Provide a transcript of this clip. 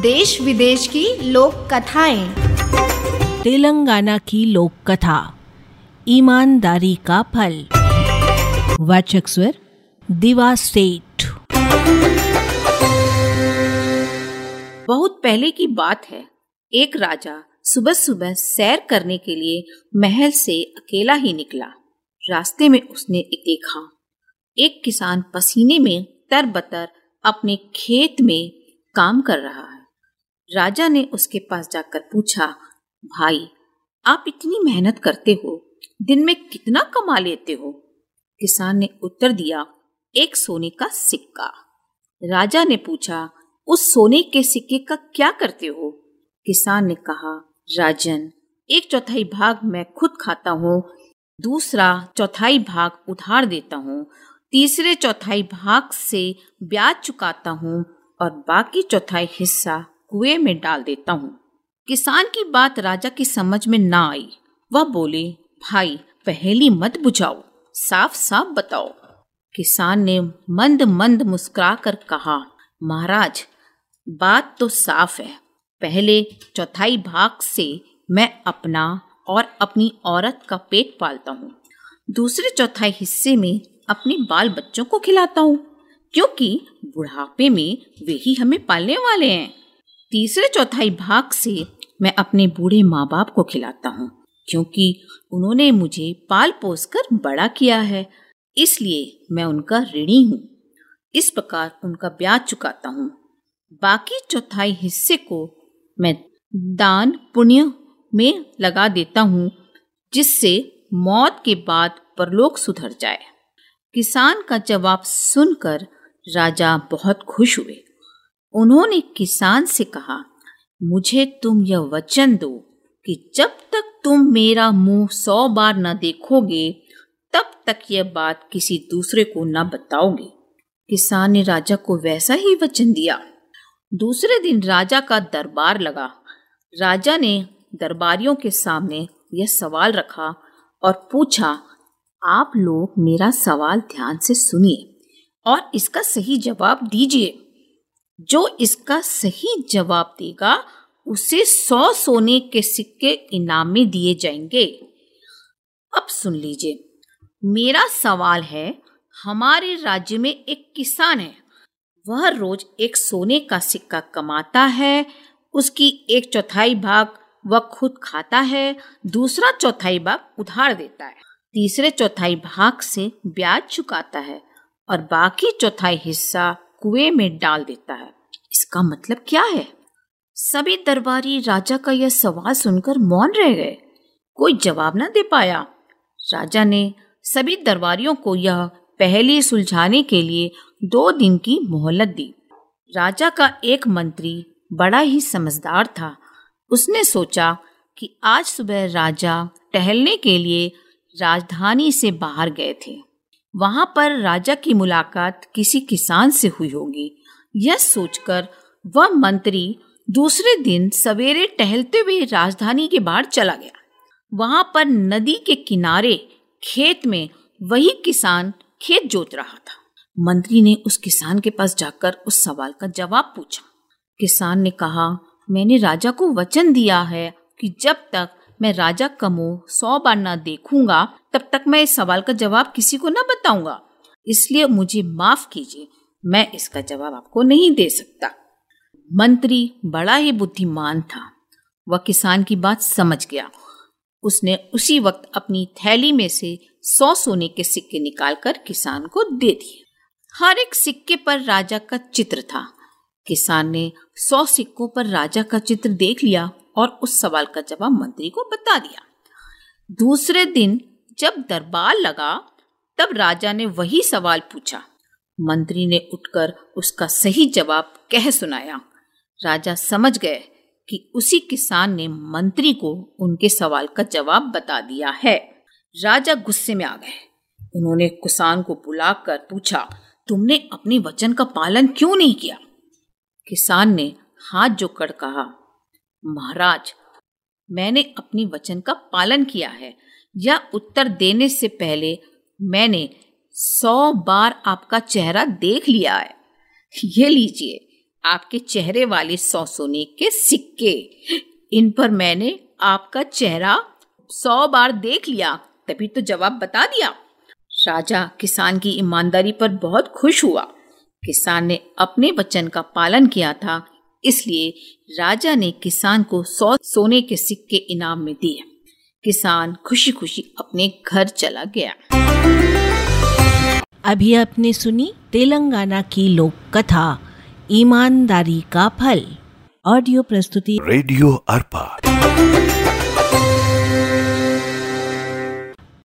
देश विदेश की लोक कथाएँ। तेलंगाना की लोक कथा ईमानदारी का फल। वाचक स्वर दिवा स्टेट बहुत पहले की बात है। एक राजा सुबह सुबह सैर करने के लिए महल से अकेला ही निकला। रास्ते में उसने देखा। एक किसान पसीने में तरबतर अपने खेत में काम कर रहा है। राजा ने उसके पास जाकर पूछा, भाई, आप इतनी मेहनत करते हो, दिन में कितना कमा लेते हो? किसान ने उत्तर दिया, एक सोने का सिक्का। राजा ने पूछा, उस सोने के सिक्के का क्या करते हो? किसान ने कहा, राजन, एक चौथाई भाग मैं खुद खाता हूँ, दूसरा चौथाई भाग उधार देता हूँ, तीसरे चौथाई भाग से ब्याज चुकाता हूँ और बाकी चौथाई हिस्सा कुएँ में डाल देता हूँ। किसान की बात राजा की समझ में ना आई। वह बोले, भाई, पहली मत बुझाओ साफ़ साफ़ बताओ। किसान ने मंद मंद मुस्कुरा कर कहा, महाराज, बात तो साफ़ है। पहले चौथाई भाग से मैं अपना और अपनी औरत का पेट पालता हूँ। दूसरे चौथाई हिस्से में अपने बाल बच्चों को खिलाता हूँ, क्योंकि बुढ़ापे में वे ही हमें पालने वाले हैं। तीसरे चौथाई भाग से मैं अपने बूढ़े माँ बाप को खिलाता हूँ, क्योंकि उन्होंने मुझे पाल पोस कर बड़ा किया है, इसलिए मैं उनका ऋणी हूँ। इस प्रकार उनका ब्याज चुकाता हूँ। बाकी चौथाई हिस्से को मैं दान पुण्य में लगा देता हूँ, जिससे मौत के बाद परलोक सुधर जाए। किसान का जवाब सुनकर राजा बहुत खुश हुए। उन्होंने किसान से कहा, मुझे तुम यह वचन दो कि जब तक तुम मेरा मुँह सौ बार न देखोगे, तब तक यह बात किसी दूसरे को न बताओगे। किसान ने राजा को वैसा ही वचन दिया। दूसरे दिन राजा का दरबार लगा। राजा ने दरबारियों के सामने यह सवाल रखा और पूछा, आप लोग मेरा सवाल ध्यान से सुनिए और इसका सही जवाब दीजिए। जो इसका सही जवाब देगा, उसे सौ सोने के सिक्के इनाम में दिए जाएँगे। अब सुन लीजिए। मेरा सवाल है, हमारे राज्य में एक किसान है। वह रोज एक सोने का सिक्का कमाता है, उसकी एक चौथाई भाग वह खुद खाता है, दूसरा चौथाई भाग उधार देता है, तीसरे चौथाई भाग से ब्याज चुकाता है और बाकी चौथाई हिस्सा कुएँ में डाल देता है। इसका मतलब क्या है? सभी दरबारी राजा का यह सवाल सुनकर मौन रह गए। कोई जवाब न दे पाया। राजा ने सभी दरबारियों को यह पहले सुलझाने के लिए दो दिन की मोहलत दी। राजा का एक मंत्री बड़ा ही समझदार था। उसने सोचा कि आज सुबह राजा टहलने के लिए राजधानी से बाहर गए थे। वहाँ पर राजा की मुलाकात किसी किसान से हुई होगी। यह सोचकर वह मंत्री दूसरे दिन सवेरे टहलते हुए राजधानी के बाहर चला गया। वहाँ पर नदी के किनारे खेत में वही किसान खेत जोत रहा था। मंत्री ने उस किसान के पास जाकर उस सवाल का जवाब पूछा। किसान ने कहा, मैंने राजा को वचन दिया है कि जब तक मैं राजा कमो सौ बार ना देखूँगा, तब तक मैं इस सवाल का जवाब किसी को ना बताऊँगा। इसलिए मुझे माफ़ कीजिए, मैं इसका जवाब आपको नहीं दे सकता। मंत्री बड़ा ही बुद्धिमान था। वह किसान की बात समझ गया। उसने उसी वक्त अपनी थैली में से सौ सोने के सिक्के निकालकर किसान को दे दिए। हर एक सिक्के पर राजा का चित्र था। किसान ने सौ सिक्कों पर राजा का चित्र देख लिया। और उस सवाल का जवाब मंत्री को बता दिया। दूसरे दिन जब दरबार लगा, तब राजा ने वही सवाल पूछा। मंत्री ने उठकर उसका सही जवाब कह सुनाया। राजा समझ गए कि उसी किसान ने मंत्री को उनके सवाल का जवाब बता दिया है। राजा गुस्से में आ गए। उन्होंने किसान को बुलाकर पूछा, तुमने अपने वचन का पालन क्यों नहीं किया? किसान ने हाथ जोकर कहा महाराज, मैंने अपनी वचन का पालन किया है। यह उत्तर देने से पहले मैंने सौ बार आपका चेहरा देख लिया है। ये लीजिए, आपके चेहरे वाले सौ सोने के सिक्के। इन पर मैंने आपका चेहरा सौ बार देख लिया, तभी तो जवाब बता दिया। राजा किसान की ईमानदारी पर बहुत खुश हुआ। किसान ने अपने वचन का पालन किया था। इसलिए राजा ने किसान को सौ सोने के सिक्के इनाम में दिए। किसान खुशी खुशी अपने घर चला गया। अभी आपने सुनी तेलंगाना की लोक कथा ईमानदारी का फल। ऑडियो प्रस्तुति रेडियो अर्पा